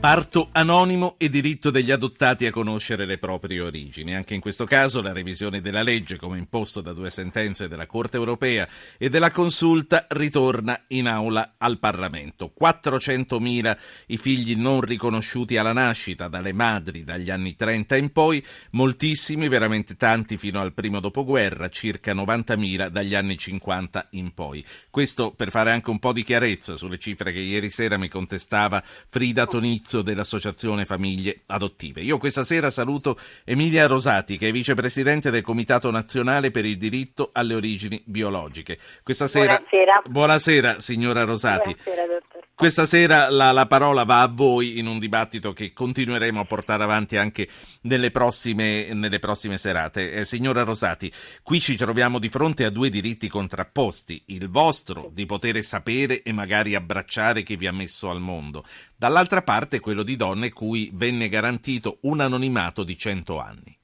Parto anonimo e diritto degli adottati a conoscere le proprie origini. Anche in questo caso la revisione della legge, come imposto da due sentenze della Corte europea e della Consulta, ritorna in aula al Parlamento. 400.000 i figli non riconosciuti alla nascita dalle madri dagli anni 30 in poi, moltissimi, veramente tanti fino al primo dopoguerra, circa 90.000 dagli anni 50 in poi. Questo per fare anche un po' di chiarezza sulle cifre che ieri sera mi contestava Frida Tonizzi indirizzo dell'Associazione Famiglie Adottive. Io questa sera saluto Emilia Rosati, che è vicepresidente del Comitato Nazionale per il diritto alle origini biologiche. Questa sera, buonasera. Buonasera, signora Rosati. Buonasera, dottor. Questa sera la, la, parola va a voi in un dibattito che continueremo a portare avanti anche nelle prossime, nelle prossime serate. Eh, signora Rosati, qui ci troviamo di fronte a due diritti contrapposti, il vostro di poter sapere e magari abbracciare chi vi ha messo al mondo, dall'altra parte quello di donne cui venne garantito un anonimato di cento anni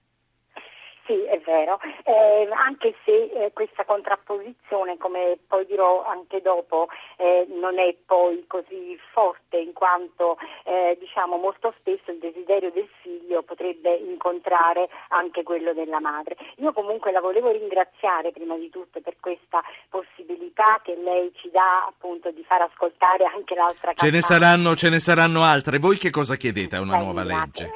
vero, eh, anche se eh, questa contrapposizione, come poi dirò anche dopo, eh, non è poi così forte in quanto eh, diciamo molto spesso il desiderio del figlio potrebbe incontrare anche quello della madre. Io comunque la volevo ringraziare prima di tutto per questa possibilità che lei ci dà appunto di far ascoltare anche l'altra ce ne saranno, ce ne saranno altre. Voi che cosa chiedete a una nuova legge?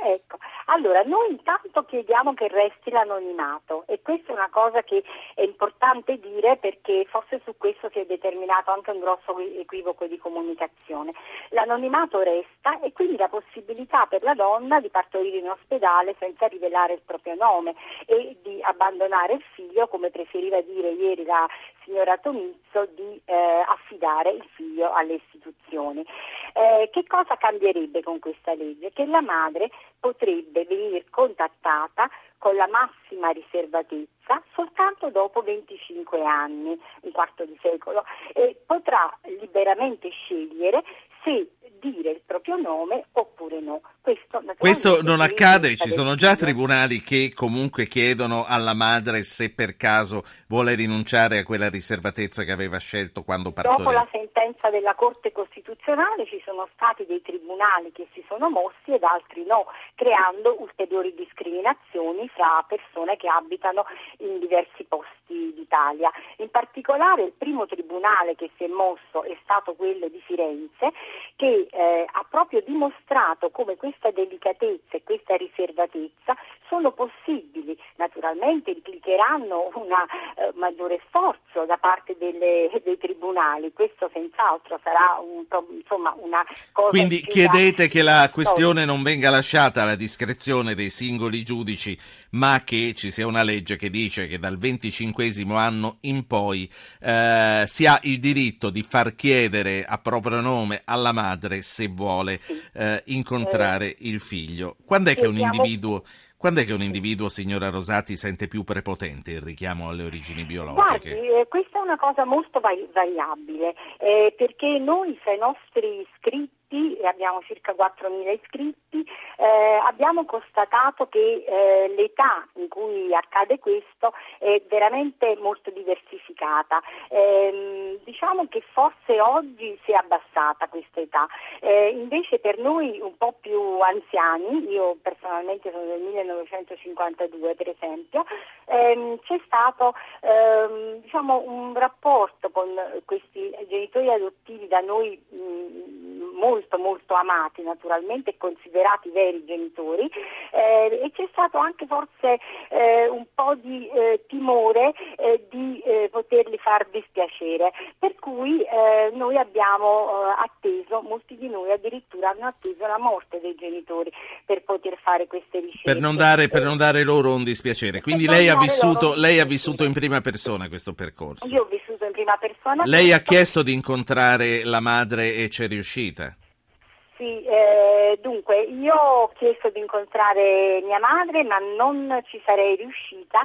Allora, noi intanto chiediamo che resti l'anonimato e questa è una cosa che è importante dire perché forse su questo si è determinato anche un grosso equivoco di comunicazione. L'anonimato resta e quindi la possibilità per la donna di partorire in ospedale senza rivelare il proprio nome e di abbandonare il figlio, come preferiva dire ieri la signora Tomizzo, di eh, affidare il figlio alle istituzioni. Eh, che cosa cambierebbe con questa legge? Che la madre potrebbe venire contattata con la massima riservatezza soltanto dopo 25 anni, un quarto di secolo, e potrà liberamente scegliere se dire il proprio nome oppure no. Questo, Questo non accade, ci sono già tribunali che comunque chiedono alla madre se per caso vuole rinunciare a quella riservatezza che aveva scelto quando partoriva. Dopo la sentenza della Corte Costituzionale ci sono stati dei tribunali che si sono mossi ed altri no, creando ulteriori discriminazioni fra persone che abitano in diversi posti d'Italia. In particolare il primo tribunale che si è mosso è stato quello di Firenze che eh, ha proprio dimostrato come questa delicatezza e questa riservatezza sono possibili. Naturalmente implicheranno un eh, maggiore sforzo da parte delle, dei tribunali, questo senz'altro sarà un, insomma, una cosa. Quindi chiedete che la questione non venga lasciata alla discrezione dei singoli giudici, ma che ci sia una legge che dice che dal 25 anno in poi eh, si ha il diritto di far chiedere a proprio nome alla madre se vuole eh, incontrare il figlio. Quando è che un individuo quando è che un individuo, signora Rosati, sente più prepotente il richiamo alle origini biologiche? Guardi, eh, questa è una cosa molto variabile, eh, perché noi fra i nostri iscritti iscritti, abbiamo circa 4.000 iscritti, eh, abbiamo constatato che eh, l'età in cui accade questo è veramente molto diversificata. Eh, diciamo che forse oggi si è abbassata questa età, eh, invece per noi un po' più anziani, io personalmente sono del 1952 per esempio, ehm, c'è stato ehm, diciamo, un rapporto con questi genitori adottivi da noi mh, molto molto amati naturalmente e considerati veri genitori eh, e c'è stato anche forse eh, un po' di eh, timore eh, di eh, poterli far dispiacere per cui eh, noi abbiamo atteso, molti di noi addirittura hanno atteso la morte dei genitori per poter fare queste ricerche. Per non dare, per non dare loro un dispiacere, quindi lei ha, vissuto, lei ha vissuto in prima persona questo percorso. Io ho vissuto in prima persona. Lei ha chiesto di incontrare la madre e c'è riuscita? Sì, eh, dunque io ho chiesto di incontrare mia madre ma non ci sarei riuscita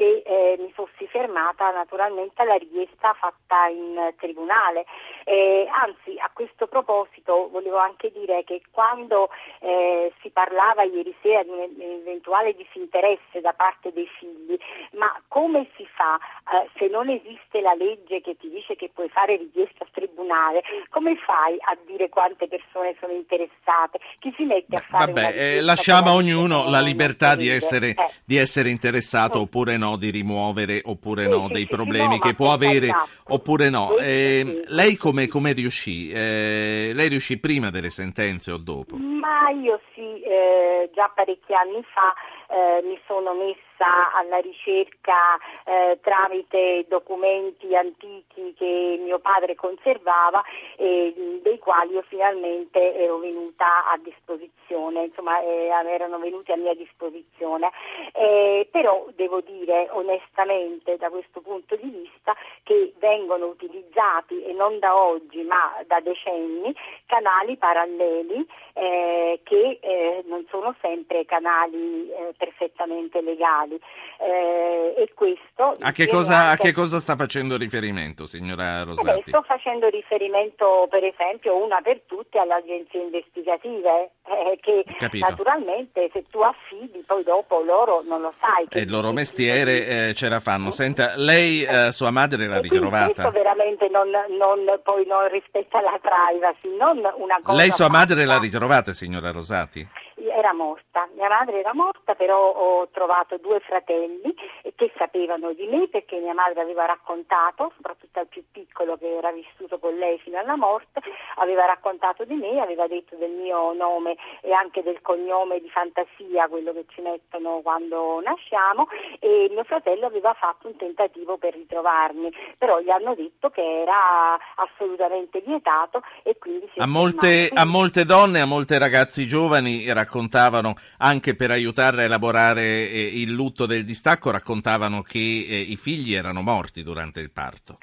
se eh, mi fossi fermata naturalmente alla richiesta fatta in tribunale. Eh, anzi, a questo proposito volevo anche dire che quando eh, si parlava ieri sera di un eventuale disinteresse da parte dei figli, ma come si fa eh, se non esiste la legge che ti dice che puoi fare richiesta al tribunale, come fai a dire quante persone sono interessate? Chi si mette a fare Vabbè, eh, lasciamo a ognuno la libertà di essere, eh. di essere interessato oppure no, di rimuovere oppure sì, no sì, dei sì, problemi no, che può avere oppure no. Eh, lei come, come riuscì? Eh, lei riuscì prima delle sentenze o dopo? Ma io sì, eh, già parecchi anni fa eh, mi sono messa alla ricerca eh, tramite documenti antichi che mio padre conservava e dei quali io finalmente ero venuta a disposizione, insomma eh, erano venuti a mia disposizione. Eh, però devo dire onestamente da questo punto di vista che vengono utilizzati e non da oggi ma da decenni canali paralleli eh, che eh, non sono sempre canali eh, perfettamente legali eh, e questo a che, cosa, anche... a che, cosa, sta facendo riferimento signora Rosati? sto facendo riferimento per esempio una per tutte alle agenzie investigative eh, che Capito. naturalmente se tu affidi poi dopo loro non lo sai e il loro mestiere eh, ce la fanno senta lei eh, sua madre l'ha ritrovata questo veramente non, non, poi non rispetta la privacy non una cosa lei sua madre l'ha ritrovata signora Rosati? Era morta, mia madre era morta, però ho trovato due fratelli che sapevano di me perché mia madre aveva raccontato, soprattutto al più piccolo che era vissuto con lei fino alla morte, aveva raccontato di me, aveva detto del mio nome e anche del cognome di fantasia, quello che ci mettono quando nasciamo e mio fratello aveva fatto un tentativo per ritrovarmi, però gli hanno detto che era assolutamente vietato e quindi si a molte, a molte donne, a molte ragazzi giovani raccontano raccontavano anche per aiutarla a elaborare eh, il lutto del distacco, raccontavano che eh, i figli erano morti durante il parto.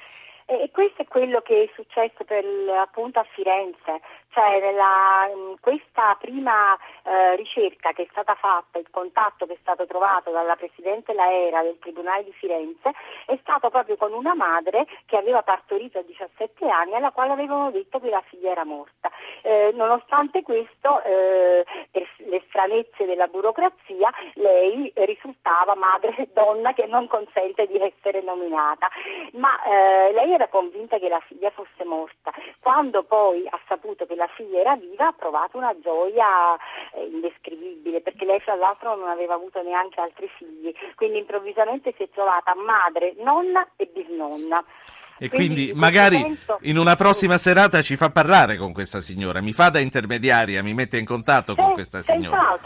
E questo è quello che è successo per, appunto a Firenze, cioè nella, questa prima eh, ricerca che è stata fatta, il contatto che è stato trovato dalla Presidente Laera del Tribunale di Firenze è stato proprio con una madre che aveva partorito a 17 anni alla quale avevano detto che la figlia era morta. Eh, nonostante questo, eh, per le stranezze della burocrazia, lei risultava madre donna che non consente di essere nominata, ma eh, lei era convinta che la figlia fosse morta. Quando poi ha saputo che la figlia era viva ha provato una gioia eh, indescrivibile perché lei fra l'altro non aveva avuto neanche altri figli, quindi improvvisamente si è trovata madre, nonna e bisnonna. E quindi, quindi magari momento... in una prossima serata ci fa parlare con questa signora, mi fa da intermediaria, mi mette in contatto con questa signora. Senz'altro,